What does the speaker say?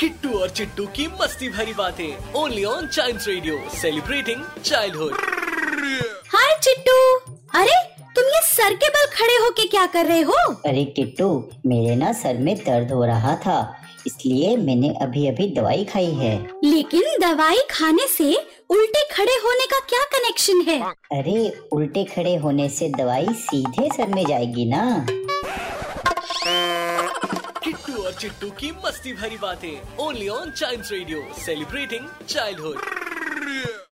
किट्टू और चिट्टू की मस्ती भरी बातें only on child radio celebrating childhood hi Chittu. अरे तुम ये सर के बल खड़े होके क्या कर रहे हो? अरे किट्टू मेरे ना सर में दर्द हो रहा था इसलिए मैंने अभी अभी दवाई खाई है। लेकिन दवाई खाने से उल्टे कनेक्शन है। अरे उल्टे खड़े होने से दवाई सीधे सर में जाएगी ना। किट्टू और चिट्टू की मस्ती भरी बातें only on child radio celebrating childhood